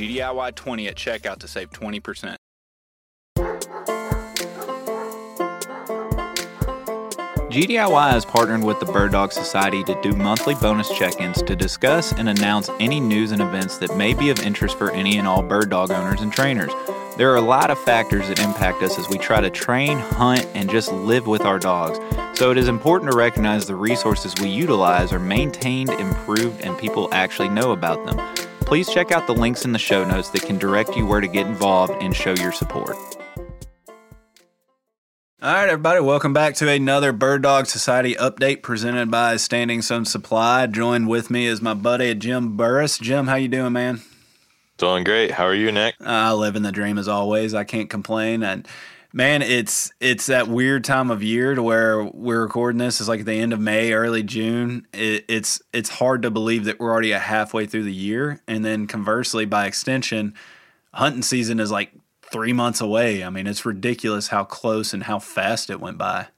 GDIY20 at checkout to save 20%. GDIY has partnered with the Bird Dog Society to do monthly bonus check ins to discuss and announce any news and events that may be of interest for any and all bird dog owners and trainers. There are a lot of factors that impact us as we try to train, hunt, and just live with our dogs. So it is important to recognize the resources we utilize are maintained, improved, and people actually know about them please check out the links in the show notes that can direct you where to get involved and show your support. All right, everybody, welcome back to another Bird Dog Society update presented by Standing Stone Supply. Joined with me is my buddy Jim Burris. Jim, how you doing, man? Doing great. How are you, Nick? I live in the dream as always. I can't complain. And Man, it's it's that weird time of year to where we're recording this. It's like the end of May, early June. It, it's it's hard to believe that we're already halfway through the year, and then conversely, by extension, hunting season is like three months away. I mean, it's ridiculous how close and how fast it went by.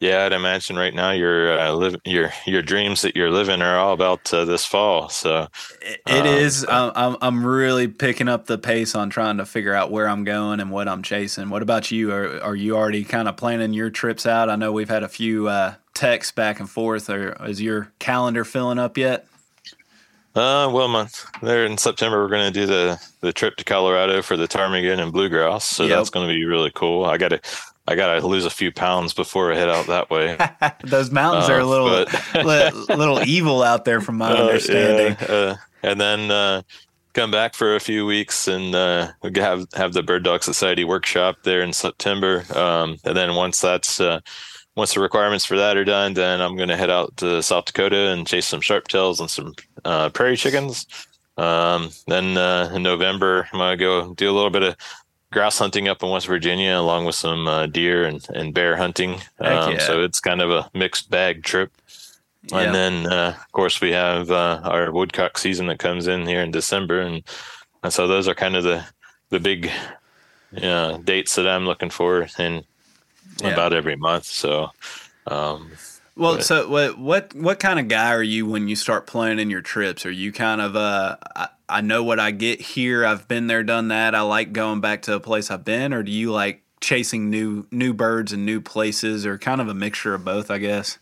Yeah, I'd imagine right now your uh, live your your dreams that you're living are all about uh, this fall. So it, it um, is. I'm I'm really picking up the pace on trying to figure out where I'm going and what I'm chasing. What about you? Are are you already kind of planning your trips out? I know we've had a few uh, texts back and forth. Or is your calendar filling up yet? Uh, well, month there in September, we're going to do the the trip to Colorado for the ptarmigan and blue grouse. So yep. that's going to be really cool. I got to I gotta lose a few pounds before I head out that way. Those mountains uh, are a little but, little evil out there, from my uh, understanding. Yeah, uh, and then uh, come back for a few weeks and uh, have have the Bird Dog Society workshop there in September. Um, and then once that's uh, once the requirements for that are done, then I'm going to head out to South Dakota and chase some sharp tails and some prairie chickens. Um, then in November, I'm gonna go do a little bit of grouse hunting up in West Virginia, along with some uh, deer and, and bear hunting. Um, yeah. So it's kind of a mixed bag trip. Yeah. And then, uh, of course, we have uh, our woodcock season that comes in here in December, and, and so those are kind of the the big uh, dates that I'm looking for in yeah. about every month. So, um, well, but, so what what what kind of guy are you when you start planning your trips? Are you kind of uh, I know what I get here. I've been there, done that. I like going back to a place I've been, or do you like chasing new new birds and new places, or kind of a mixture of both? I guess.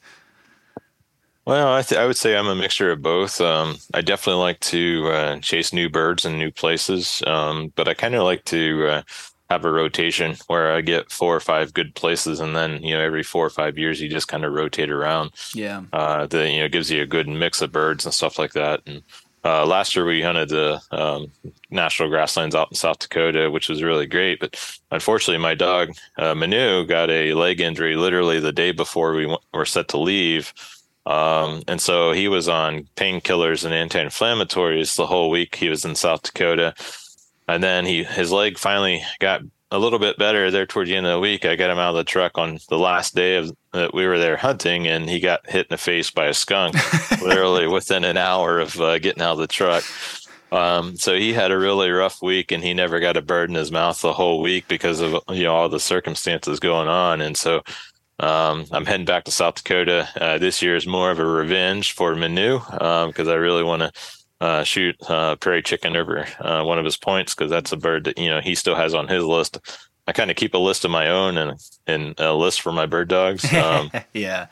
Well, I, th- I would say I'm a mixture of both. Um, I definitely like to uh, chase new birds and new places, um, but I kind of like to uh, have a rotation where I get four or five good places, and then you know every four or five years you just kind of rotate around. Yeah, uh, that you know gives you a good mix of birds and stuff like that, and uh, last year we hunted the um, national grasslands out in South Dakota, which was really great. But unfortunately, my dog uh, Manu got a leg injury literally the day before we w- were set to leave, um, and so he was on painkillers and anti-inflammatories the whole week. He was in South Dakota, and then he his leg finally got a little bit better there towards the end of the week. I got him out of the truck on the last day of that we were there hunting, and he got hit in the face by a skunk, literally within an hour of uh, getting out of the truck. Um, so he had a really rough week, and he never got a bird in his mouth the whole week because of you know all the circumstances going on. And so um, I'm heading back to South Dakota. Uh, this year is more of a revenge for Manu because um, I really want to uh, shoot uh, prairie chicken over uh, one of his points because that's a bird that you know he still has on his list. I kind of keep a list of my own and and a list for my bird dogs. Um, yeah.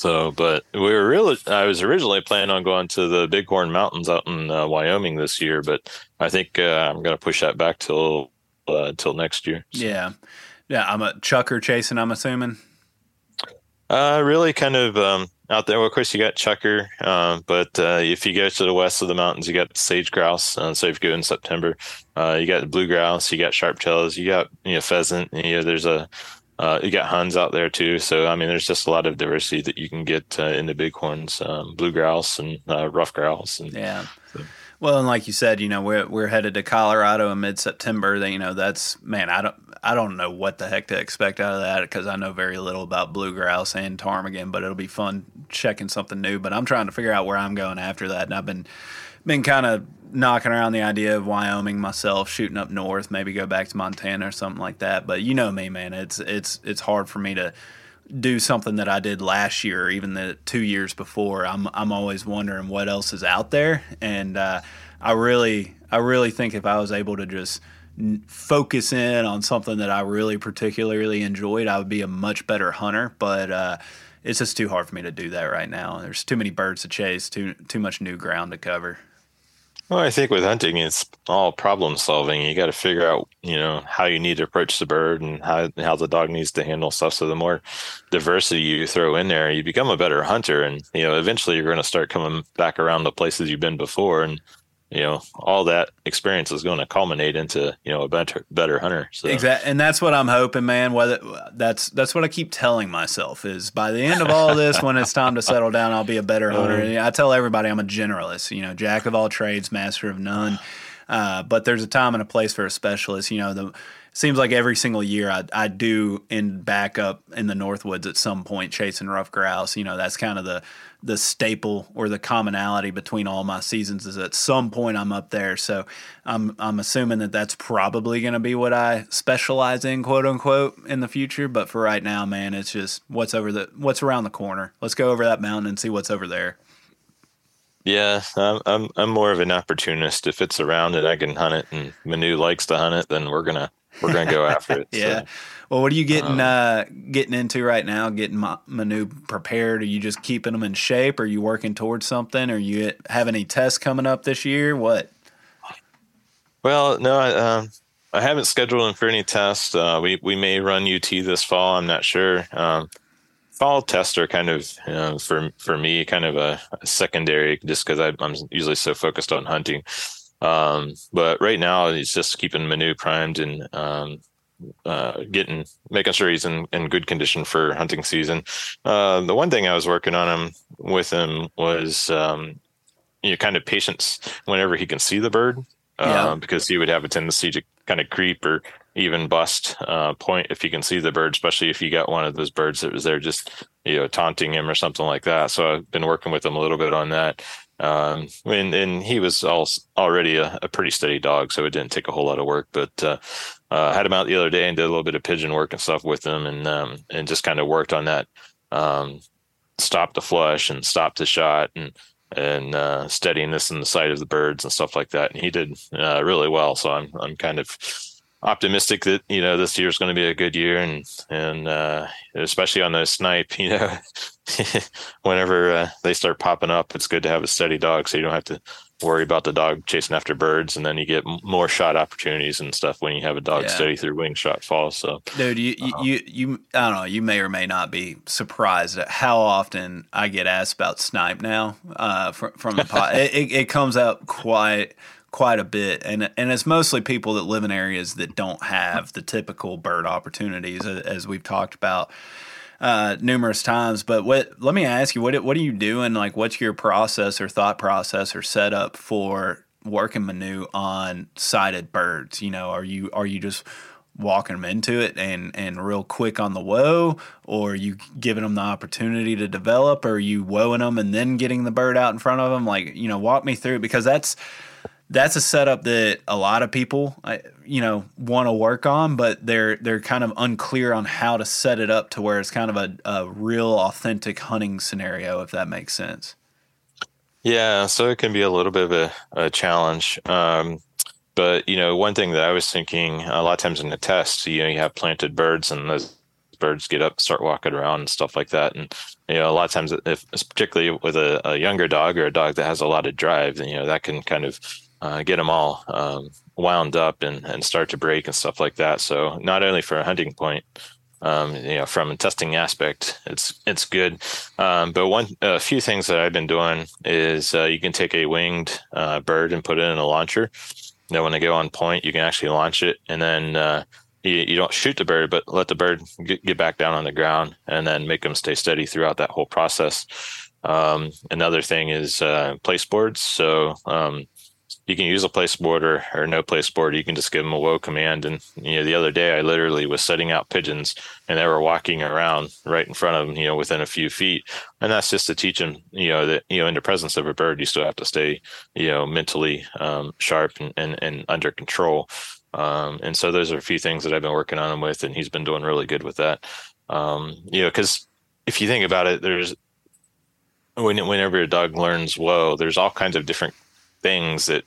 So, but we were really, I was originally planning on going to the Bighorn Mountains out in uh, Wyoming this year, but I think uh, I'm going to push that back till uh, till next year. So. Yeah, yeah. I'm a chukar chasing. I'm assuming. Uh, really kind of um, out there. Well, of course, you got chukar, uh, but uh, if you go to the west of the mountains, you got sage grouse. Uh, so if you go in September, uh, you got blue grouse, you got sharp tails, you got you know pheasant. You know, there's a uh, you got huns out there too. So I mean, there's just a lot of diversity that you can get uh, in the bighorns, um, blue grouse and uh, ruffed grouse. And, yeah. So. Well, and like you said, you know, we're we're headed to Colorado in mid September. That you know, that's man, I don't I don't know what the heck to expect out of that because I know very little about blue grouse and ptarmigan. But it'll be fun checking something new. But I'm trying to figure out where I'm going after that, and I've been been kind of knocking around the idea of Wyoming myself, shooting up north, maybe go back to Montana or something like that. But you know me, man, it's it's it's hard for me to do something that I did last year, or even the two years before. I'm I'm always wondering what else is out there, and uh, I really I really think if I was able to just focus in on something that I really particularly enjoyed, I would be a much better hunter. But uh, it's just too hard for me to do that right now. There's too many birds to chase, too too much new ground to cover. Well, I think with hunting, it's all problem solving. You got to figure out, you know, how you need to approach the bird and how how the dog needs to handle stuff. So the more diversity you throw in there, you become a better hunter, and you know, eventually you're going to start coming back around the places you've been before, and you know all that experience is going to culminate into you know a better better hunter so. Exactly and that's what i'm hoping man whether that's that's what i keep telling myself is by the end of all this when it's time to settle down i'll be a better hunter. Um, i tell everybody i'm a generalist you know jack of all trades master of none. Uh, but there's a time and a place for a specialist you know the seems like every single year I, I do end back up in the Northwoods at some point chasing ruffed grouse. You know, that's kind of the the staple or the commonality between all my seasons is at some point I'm up there. So I'm I'm assuming that that's probably going to be what I specialize in, quote unquote, in the future. But for right now, man, it's just what's over the what's around the corner. Let's go over that mountain and see what's over there. Yeah, I'm I'm I'm more of an opportunist. If it's around and I can hunt it, and Manu likes to hunt it, then we're gonna we're gonna go after it. yeah. So. Well, what are you getting um, uh, getting into right now? Getting Manu prepared? Are you just keeping them in shape? Are you working towards something? Are you have any tests coming up this year? What? Well, no, I, um, I haven't scheduled them for any tests. Uh, we we may run UT this fall. I'm not sure. Um, fall tests are kind of you know, for for me kind of a, a secondary, just because I'm usually so focused on hunting. Um, but right now, he's just keeping Manu primed and um, uh, getting making sure he's in, in good condition for hunting season. Uh, the one thing I was working on him with him was um, you know kind of patience whenever he can see the bird, yeah. uh, because he would have a tendency to kind of creep or even bust uh, point if you can see the bird, especially if you got one of those birds that was there just you know taunting him or something like that. So I've been working with him a little bit on that. Um, and, and he was all, already a, a, pretty steady dog, so it didn't take a whole lot of work. But uh, uh, had him out the other day and did a little bit of pigeon work and stuff with him, and um, and just kind of worked on that. Um, stop the flush and stop the shot and and uh, steadiness in the sight of the birds and stuff like that. And he did uh, really well. So I'm I'm kind of optimistic that you know this year is going to be a good year and and uh, especially on those snipe you know whenever uh, they start popping up it's good to have a steady dog so you don't have to worry about the dog chasing after birds and then you get more shot opportunities and stuff when you have a dog yeah. steady through wing shot falls so dude you, um, you you i don't know you may or may not be surprised at how often i get asked about snipe now uh, from, from the pot it, it, it comes up quite quite a bit, and and it's mostly people that live in areas that don't have the typical bird opportunities, as we've talked about uh, numerous times. But what? Let me ask you, what what are you doing? Like, what's your process or thought process or setup for working Manu on sighted birds? You know, are you are you just walking them into it and and real quick on the whoa or you giving them the opportunity to develop or you whoaing them and then getting the bird out in front of them like you know walk me through because that's that's a setup that a lot of people, you know, want to work on, but they're they're kind of unclear on how to set it up to where it's kind of a, a real authentic hunting scenario, if that makes sense. Yeah, so it can be a little bit of a, a challenge. Um, but you know, one thing that I was thinking a lot of times in the test, you know, you have planted birds, and those birds get up, start walking around and stuff like that. And you know, a lot of times, if particularly with a, a younger dog or a dog that has a lot of drive, then you know that can kind of uh, get them all um, wound up and, and start to break and stuff like that. So not only for a hunting point, um, you know, from a testing aspect, it's it's good. Um, but one a few things that I've been doing is uh, you can take a winged uh, bird and put it in a launcher. Then when they go on point, you can actually launch it, and then uh, you, you don't shoot the bird, but let the bird get, get back down on the ground, and then make them stay steady throughout that whole process. Um, another thing is uh, place boards. So um, you can use a place board or, or no place board. You can just give them a whoa command. And, you know, the other day I literally was setting out pigeons and they were walking around right in front of them, you know, within a few feet. And that's just to teach them, you know, that, you know, in the presence of a bird, you still have to stay, you know, mentally um, sharp and, and, and under control. Um, and so those are a few things that I've been working on him with, and he's been doing really good with that. Um, you know, because if you think about it, there's when, whenever a dog learns whoa, there's all kinds of different things that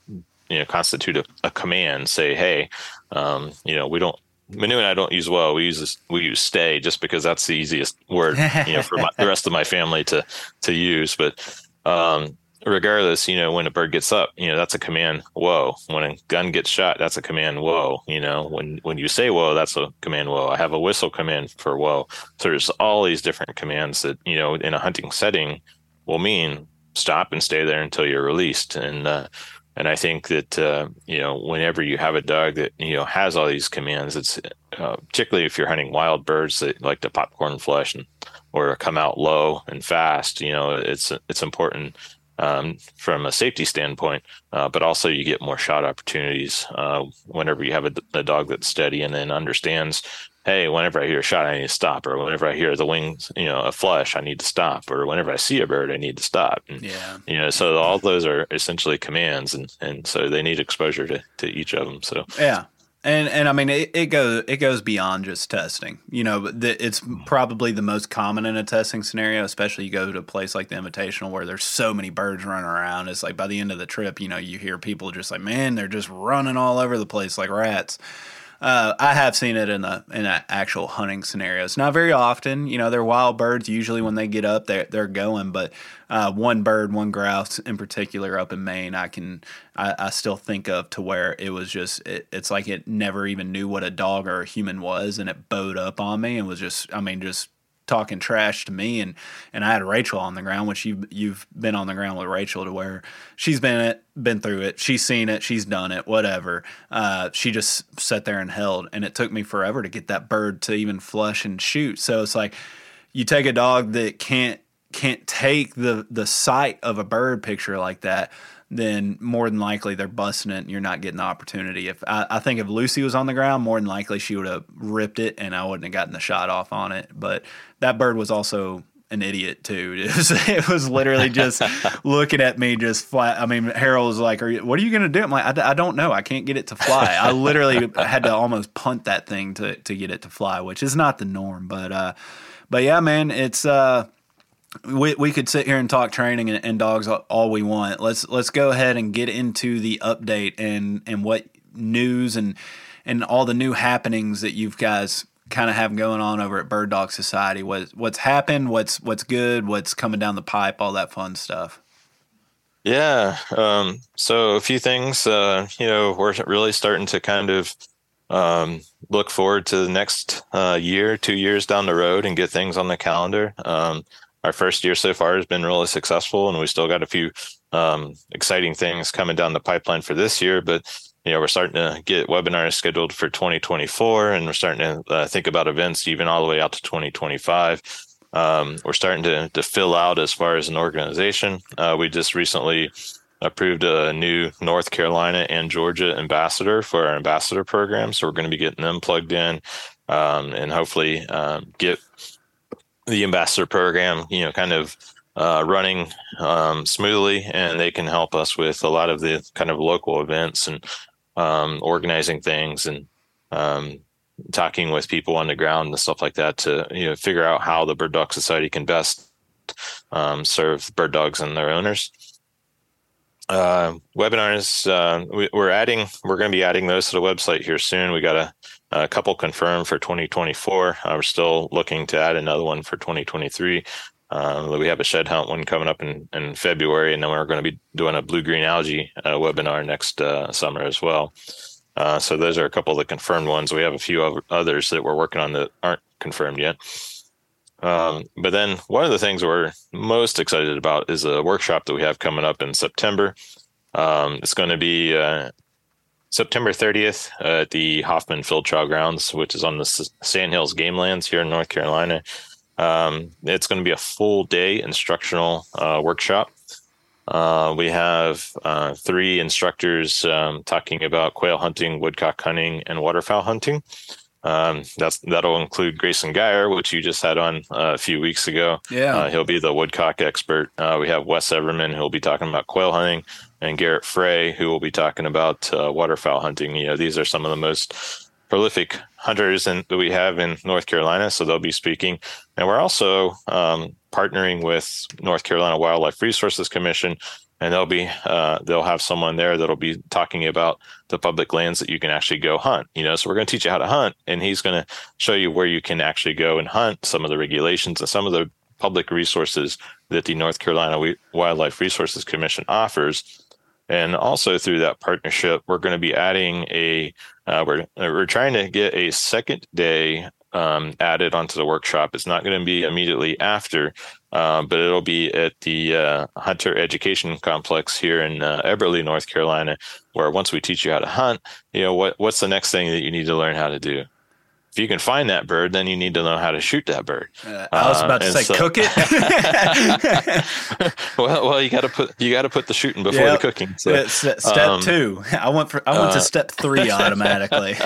you know constitute a, a command. Say, hey, um, you know, we don't. Manu and I don't use well. We use this, we use stay just because that's the easiest word, you know, for my, the rest of my family to to use. But um, regardless, you know, when a bird gets up, you know, that's a command. Whoa! When a gun gets shot, that's a command. Whoa! You know, when when you say whoa, that's a command. Whoa! I have a whistle command for whoa. So there's all these different commands that you know in a hunting setting will mean stop and stay there until you're released. And uh, and I think that uh, you know whenever you have a dog that you know has all these commands, it's uh, particularly if you're hunting wild birds that like to popcorn flesh and or come out low and fast. You know, it's it's important um, from a safety standpoint, uh, but also you get more shot opportunities uh, whenever you have a, a, dog that's steady and then understands hey, whenever I hear a shot, I need to stop, or whenever I hear the wings, you know, a flush, I need to stop, or whenever I see a bird, I need to stop. And, yeah. You know, so all those are essentially commands, and and so they need exposure to to each of them. So yeah. And and I mean it, it goes it goes beyond just testing. You know, the, it's probably the most common in a testing scenario, especially you go to a place like the Invitational where there's so many birds running around. It's like by the end of the trip, you know, you hear people just like, man, they're just running all over the place like rats. Uh, I have seen it in a in actual hunting scenarios. Not very often. You know, they're wild birds. Usually, when they get up, they're they're going. But uh, one bird, one grouse in particular, up in Maine, I can I, I still think of to where it was just it, it's like it never even knew what a dog or a human was, and it bowed up on me and was just I mean just talking trash to me and and I had Rachel on the ground which you you've been on the ground with Rachel to where she's been it been through it she's seen it she's done it whatever. Uh, she just sat there and held and it took me forever to get that bird to even flush and shoot. So it's like you take a dog that can't can't take the the sight of a bird picture like that then more than likely they're busting it and you're not getting the opportunity. If I, I, think if Lucy was on the ground, more than likely she would have ripped it and I wouldn't have gotten the shot off on it. But that bird was also an idiot too. It was, it was literally just looking at me just flat. I mean, Harold was like, are you, what are you going to do? I'm like, I, I don't know. I can't get it to fly. I literally had to almost punt that thing to, to get it to fly, which is not the norm. But, uh, but yeah, man, it's, uh, we, we could sit here and talk training and, and, dogs all we want. Let's let's go ahead and get into the update and and what news and and all the new happenings that you guys kind of have going on over at Bird Dog Society. What what's happened? What's what's good? What's coming down the pipe? All that fun stuff. Yeah. Um, so a few things. Uh, you know, we're really starting to kind of um, look forward to the next uh, year, two years down the road, and get things on the calendar. Um, our first year so far has been really successful, and we still got a few um, exciting things coming down the pipeline for this year. But you know, we're starting to get webinars scheduled for 2024, and we're starting to uh, think about events even all the way out to 2025. Um, we're starting to to fill out as far as an organization. Uh, we just recently approved a new North Carolina and Georgia ambassador for our ambassador program, so we're going to be getting them plugged in, um, and hopefully um, get the ambassador program, you know, kind of uh, running um, smoothly, and they can help us with a lot of the kind of local events and um, organizing things and um, talking with people on the ground and stuff like that to you know figure out how the Bird Dog Society can best um, serve bird dogs and their owners. Uh, webinars, uh, we, are adding, we're going to be adding those to the website here soon. We got a a couple confirmed for 2024. Uh, we're still looking to add another one for 2023. Uh, we have a shed hunt one coming up in, in February, and then we're going to be doing a blue green algae uh, webinar next uh, summer as well. Uh, so those are a couple of the confirmed ones. We have a few others that we're working on that aren't confirmed yet. Um, but then one of the things we're most excited about is a workshop that we have coming up in September. Um, it's going to be uh, September 30th uh, at the Hoffman Field Trial Grounds, which is on the Sandhills Game Lands here in North Carolina. Um, it's going to be a full day instructional uh, workshop. Uh, we have uh, three instructors um, talking about quail hunting, woodcock hunting, and waterfowl hunting. Um, that's that'll include Grayson Geyer, which you just had on uh, a few weeks ago. Yeah, uh, he'll be the woodcock expert. Uh, we have Wes Everman, who'll be talking about quail hunting, and Garrett Frey, who will be talking about uh, waterfowl hunting. You know, these are some of the most prolific hunters in, that we have in North Carolina, so they'll be speaking. And we're also um, partnering with North Carolina Wildlife Resources Commission, and they'll be uh, they'll have someone there that'll be talking about the public lands that you can actually go hunt. You know, so we're going to teach you how to hunt, and he's going to show you where you can actually go and hunt, some of the regulations and some of the public resources that the North Carolina Wildlife Resources Commission offers. And also through that partnership, we're going to be adding a uh, we're we're trying to get a second day um, added onto the workshop. It's not going to be immediately after, uh, but it'll be at the uh, Hunter Education Complex here in uh, Eberly, North Carolina, where once we teach you how to hunt, you know what what's the next thing that you need to learn how to do if you can find that bird, then you need to know how to shoot that bird. Uh, I was about to uh, say so, cook it. well, well, you got to put you got to put the shooting before yep. the cooking. So, step um, two. I went for I went uh, to step three automatically.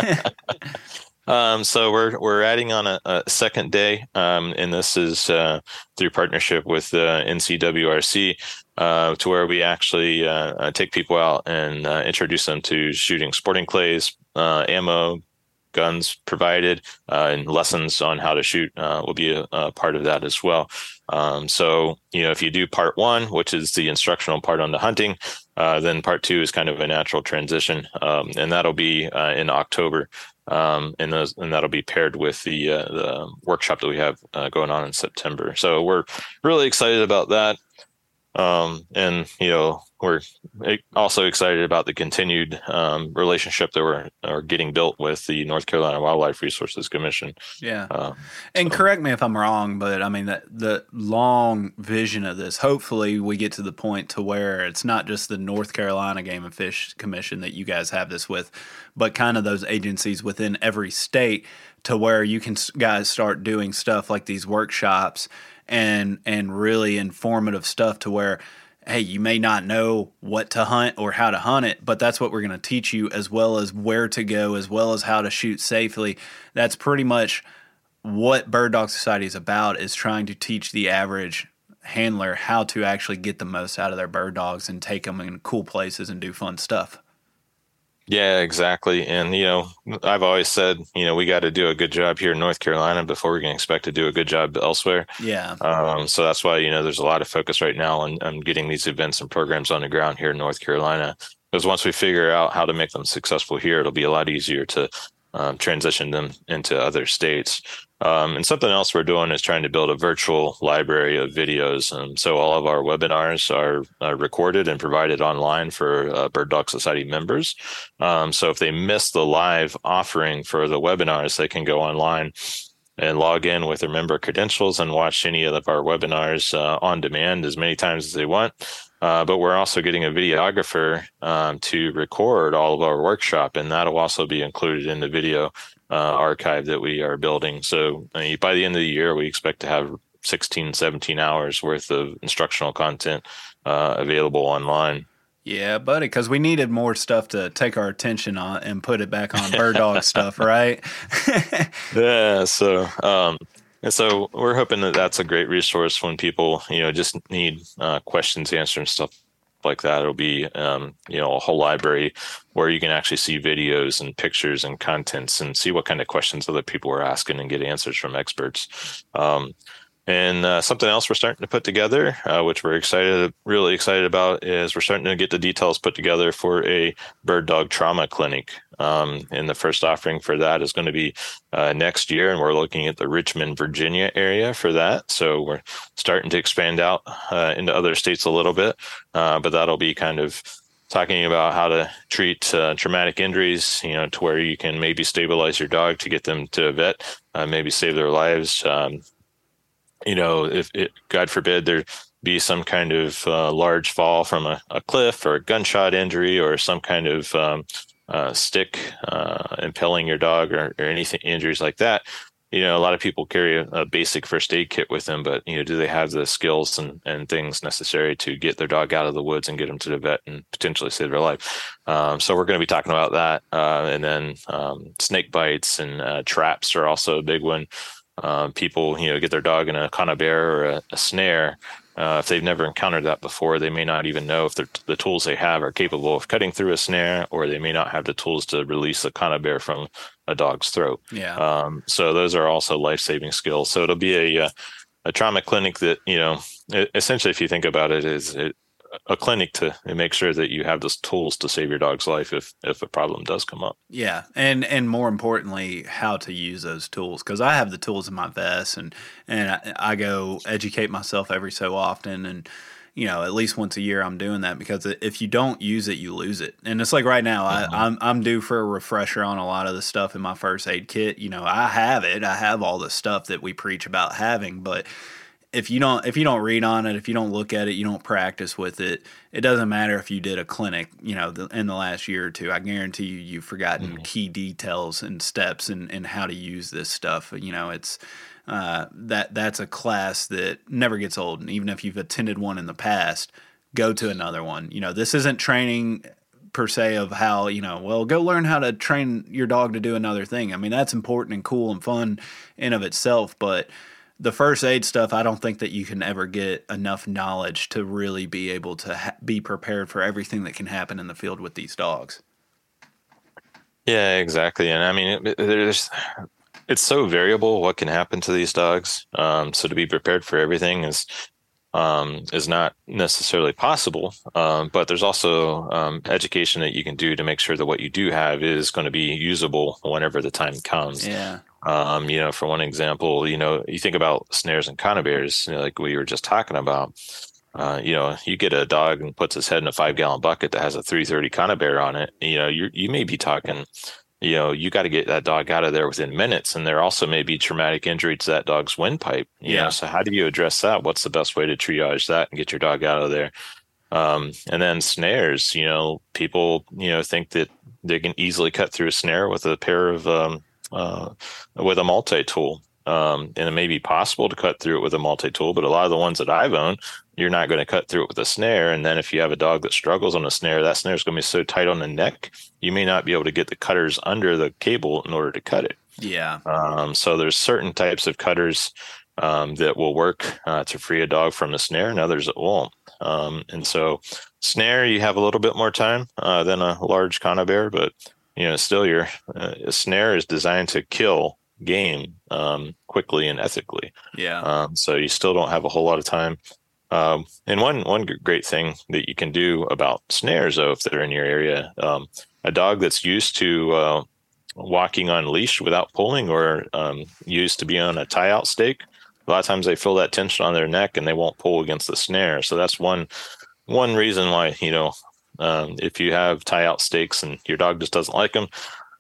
um, so we're we're adding on a, a second day, um, and this is uh, through partnership with uh, NCWRC. Uh, to where we actually uh, take people out and uh, introduce them to shooting sporting clays, uh, ammo, guns provided uh, and lessons on how to shoot uh, will be a, a, part of that as well. Um, so, you know, if you do part one, which is the instructional part on the hunting, uh, then part two is kind of a natural transition, um, and that'll be uh, in October. Um, and those, and that'll be paired with the uh, the workshop that we have uh, going on in September. So we're really excited about that. Um, and you know we're also excited about the continued um, relationship that we're are getting built with the North Carolina Wildlife Resources Commission. Yeah, uh, and so. correct me if I'm wrong, but I mean that the long vision of this. Hopefully, we get to the point to where it's not just the North Carolina Game and Fish Commission that you guys have this with, but kind of those agencies within every state to where you can guys start doing stuff like these workshops and and really informative stuff to where hey you may not know what to hunt or how to hunt it but that's what we're going to teach you as well as where to go as well as how to shoot safely. That's pretty much what bird dog society is about is trying to teach the average handler how to actually get the most out of their bird dogs and take them in cool places and do fun stuff yeah, exactly. And, you know, I've always said, you know, we got to do a good job here in North Carolina before we can expect to do a good job elsewhere. Yeah. Um, so that's why, you know, there's a lot of focus right now on, on getting these events and programs on the ground here in North Carolina. Because once we figure out how to make them successful here, it'll be a lot easier to um, transition them into other states. Um, and something else we're doing is trying to build a virtual library of videos. Um, so all of our webinars are recorded and provided online for uh, Bird Dog Society members. Um, so if they miss the live offering for the webinars, they can go online and log in with their member credentials and watch any of our webinars uh, on demand as many times as they want. Uh, but we're also getting a videographer um, to record all of our workshop, and that'll also be included in the video uh, archive that we are building. So uh, by the end of the year, we expect to have 16, 17 hours worth of instructional content uh, available online. Yeah, buddy, because we needed more stuff to take our attention on and put it back on bird dog stuff, right? yeah. So, um, and so we're hoping that that's a great resource when people, you know, just need uh, questions answered and stuff like that. It'll be, um, you know, a whole library where you can actually see videos and pictures and contents and see what kind of questions other people are asking and get answers from experts. Um, And uh, something else we're starting to put together, uh, which we're excited, really excited about, is we're starting to get the details put together for a bird dog trauma clinic. Um, and the first offering for that is going to be uh, next year, and we're looking at the Richmond, Virginia area for that. So we're starting to expand out uh, into other states a little bit, uh, but that'll be kind of talking about how to treat uh, traumatic injuries, you know, to where you can maybe stabilize your dog to get them to a vet, uh, maybe save their lives. Um, you know, if it, God forbid there be some kind of uh, large fall from a, a, cliff or a gunshot injury or some kind of um, uh, stick uh, your dog or, or anything injuries like that, you know, a lot of people carry a, a, basic first aid kit with them, but you know, do they have the skills and, and things necessary to get their dog out of the woods and get them to the vet and potentially save their life? Um, so we're going to be talking about that, uh, and then um, snake bites and uh, traps are also a big one. Uh, people, you know, get their dog in a conibear or a, a snare. Uh, if they've never encountered that before, they may not even know if the tools they have are capable of cutting through a snare, or they may not have the tools to release a conibear from a dog's throat. Yeah. Um, so those are also life saving skills. So it'll be a, uh, a trauma clinic that you know, essentially, if you think about it, is it a clinic to make sure that you have those tools to save your dog's life if if a problem does come up. Yeah, and and more importantly, how to use those tools because I have the tools in my vest and and I, I, go educate myself every so often and. You know, at least once a year, I'm doing that because if you don't use it, you lose it. And it's like right now, mm-hmm. I, I'm I'm due for a refresher on a lot of the stuff in my first aid kit. You know, I have it, I have all the stuff that we preach about having, but if you don't if you don't read on it, if you don't look at it, you don't practice with it. It doesn't matter if you did a clinic, you know, the, in the last year or two. I guarantee you, you've forgotten mm-hmm. key details and steps and and how to use this stuff. You know, it's uh, that that's a class that never gets old. And even if you've attended one in the past, go to another one. You know, this isn't training per se of how you know well go learn how to train your dog to do another thing i mean that's important and cool and fun in of itself but the first aid stuff, I don't think that you can ever get enough knowledge to really be able to ha- be prepared for everything that can happen in the field with these dogs. Yeah, exactly. And I mean, it, there's it's so variable what can happen to these dogs. Um, so to be prepared for everything is um, is not necessarily possible. Um, but there's also um, education that you can do to make sure that what you do have is going to be usable whenever the time comes. Yeah. Um, you know, for one example, you know, you think about snares and conibears, you know, like we were just talking about. Uh, you know, you get a dog and puts his head in a five gallon bucket that has a 330 conibear on it. You know, you you may be talking, you know, you got to get that dog out of there within minutes. And there also may be traumatic injury to that dog's windpipe. You yeah. Know? So how do you address that? What's the best way to triage that and get your dog out of there? Um, and then snares, you know, people, you know, think that they can easily cut through a snare with a pair of um, uh, with a multi tool. Um, and it may be possible to cut through it with a multi tool, but a lot of the ones that I've owned, you're not going to cut through it with a snare. And then if you have a dog that struggles on a snare, that snare is going to be so tight on the neck, you may not be able to get the cutters under the cable in order to cut it. Yeah. Um, so there's certain types of cutters um, that will work uh, to free a dog from the snare, and others that won't. Um, and so snare, you have a little bit more time uh, than a large conibear, but you know, still your uh, snare is designed to kill game um, quickly and ethically. Yeah. Um, so you still don't have a whole lot of time. Um, and one one great thing that you can do about snares, though, if they're in your area, um, a dog that's used to uh, walking on leash without pulling, or um, used to be on a tie out stake, a lot of times they feel that tension on their neck and they won't pull against the snare. So that's one one reason why you know um, if you have tie out stakes and your dog just doesn't like them,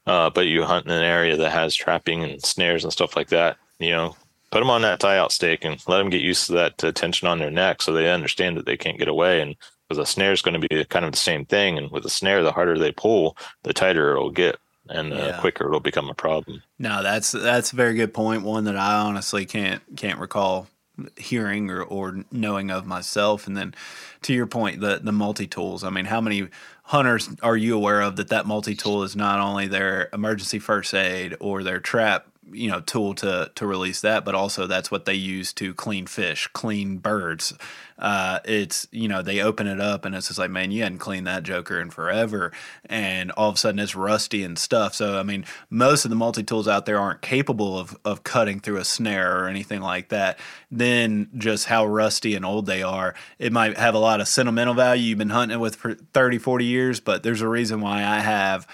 uh, but you hunt in an area that has trapping and snares and stuff like that, you know, put them on that tie out stake and let them get used to that uh, tension on their neck so they understand that they can't get away. And because a snare is going to be kind of the same thing. And with a snare, the harder they pull, the tighter it'll get and uh, yeah. quicker it'll become a problem. No, that's that's a very good point. One that I honestly can't can't recall hearing or, or knowing of myself. And then to your point, the, the multi tools. I mean, how many hunters are you aware of that that multi tool is not only their emergency first aid or their trap you know tool to to release that but also that's what they use to clean fish clean birds. Uh, it's you know they open it up and it's just like man you hadn't cleaned that joker in forever. And all of a sudden it's rusty and stuff. So i mean most of the multi-tools out there aren't capable of, of cutting through a snare or anything like that. Then just how rusty and old they are it might have a lot of sentimental value. You've been hunting with for 30 40 years but there's a reason why i have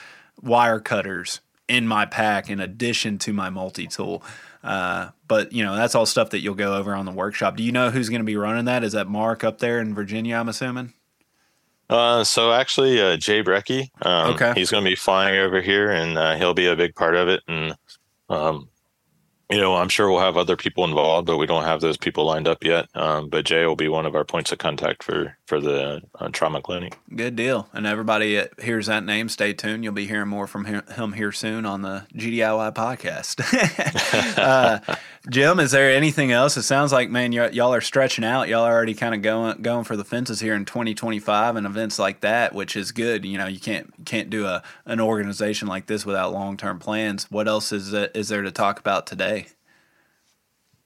wire cutters in my pack in addition to my multi tool. Uh, but you know that's all stuff that you'll go over on the workshop. Do you know who's going to be running that? Is that Mark up there in Virginia? I'm assuming. Uh, so actually, uh, Jay Brecky, um, okay, he's going to be flying over here, and uh, he'll be a big part of it. And um, you know, I'm sure we'll have other people involved, but we don't have those people lined up yet. Um, but Jay will be one of our points of contact for for the uh, trauma clinic. Good deal. And everybody hears that name. Stay tuned. You'll be hearing more from him here soon on the GDIY podcast. uh, Jim, is there anything else? It sounds like man, y'all are stretching out. Y'all are already kind of going going for the fences here in 2025 and events like that, which is good. You know, you can't can't do a an organization like this without long term plans. What else is is there to talk about today?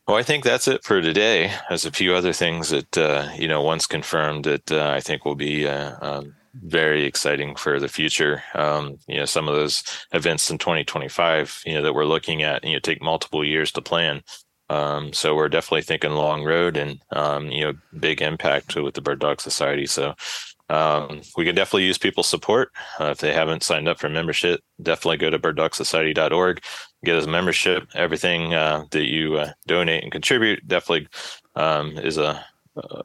Well, I think that's it for today. There's a few other things that uh, you know once confirmed that uh, I think will be uh, um, very exciting for the future. Um, you know, some of those events in 2025, you know, that we're looking at, you know, take multiple years to plan. Um, so we're definitely thinking long road and um, you know big impact with the Bird Dog Society. So um, we can definitely use people's support. Uh, if they haven't signed up for membership, definitely go to birddogsociety.org, get a membership. Everything uh, that you uh, donate and contribute definitely um, is a uh,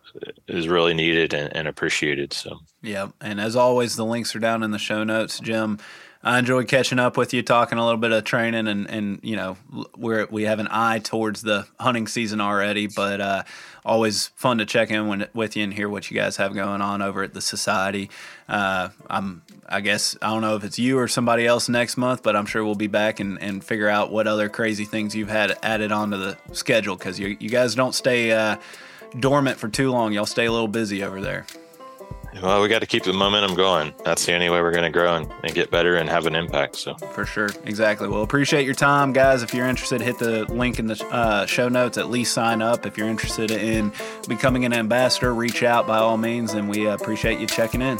is really needed and, and appreciated. So, yeah. And as always, the links are down in the show notes, Jim. I enjoyed catching up with you, talking a little bit of training, and and you know we're we have an eye towards the hunting season already, but uh, always fun to check in when, with you and hear what you guys have going on over at the society. Uh, I'm I guess I don't know if it's you or somebody else next month, but I'm sure we'll be back and, and figure out what other crazy things you've had added onto the schedule because you you guys don't stay uh, dormant for too long. Y'all stay a little busy over there. Well, we got to keep the momentum going. That's the only way we're going to grow and, and, get better and have an impact. So, for sure, exactly. Well, appreciate your time, guys. If you're interested, hit the link in the uh, show notes. At least sign up. If you're interested in becoming an ambassador, reach out by all means, and we appreciate you checking in.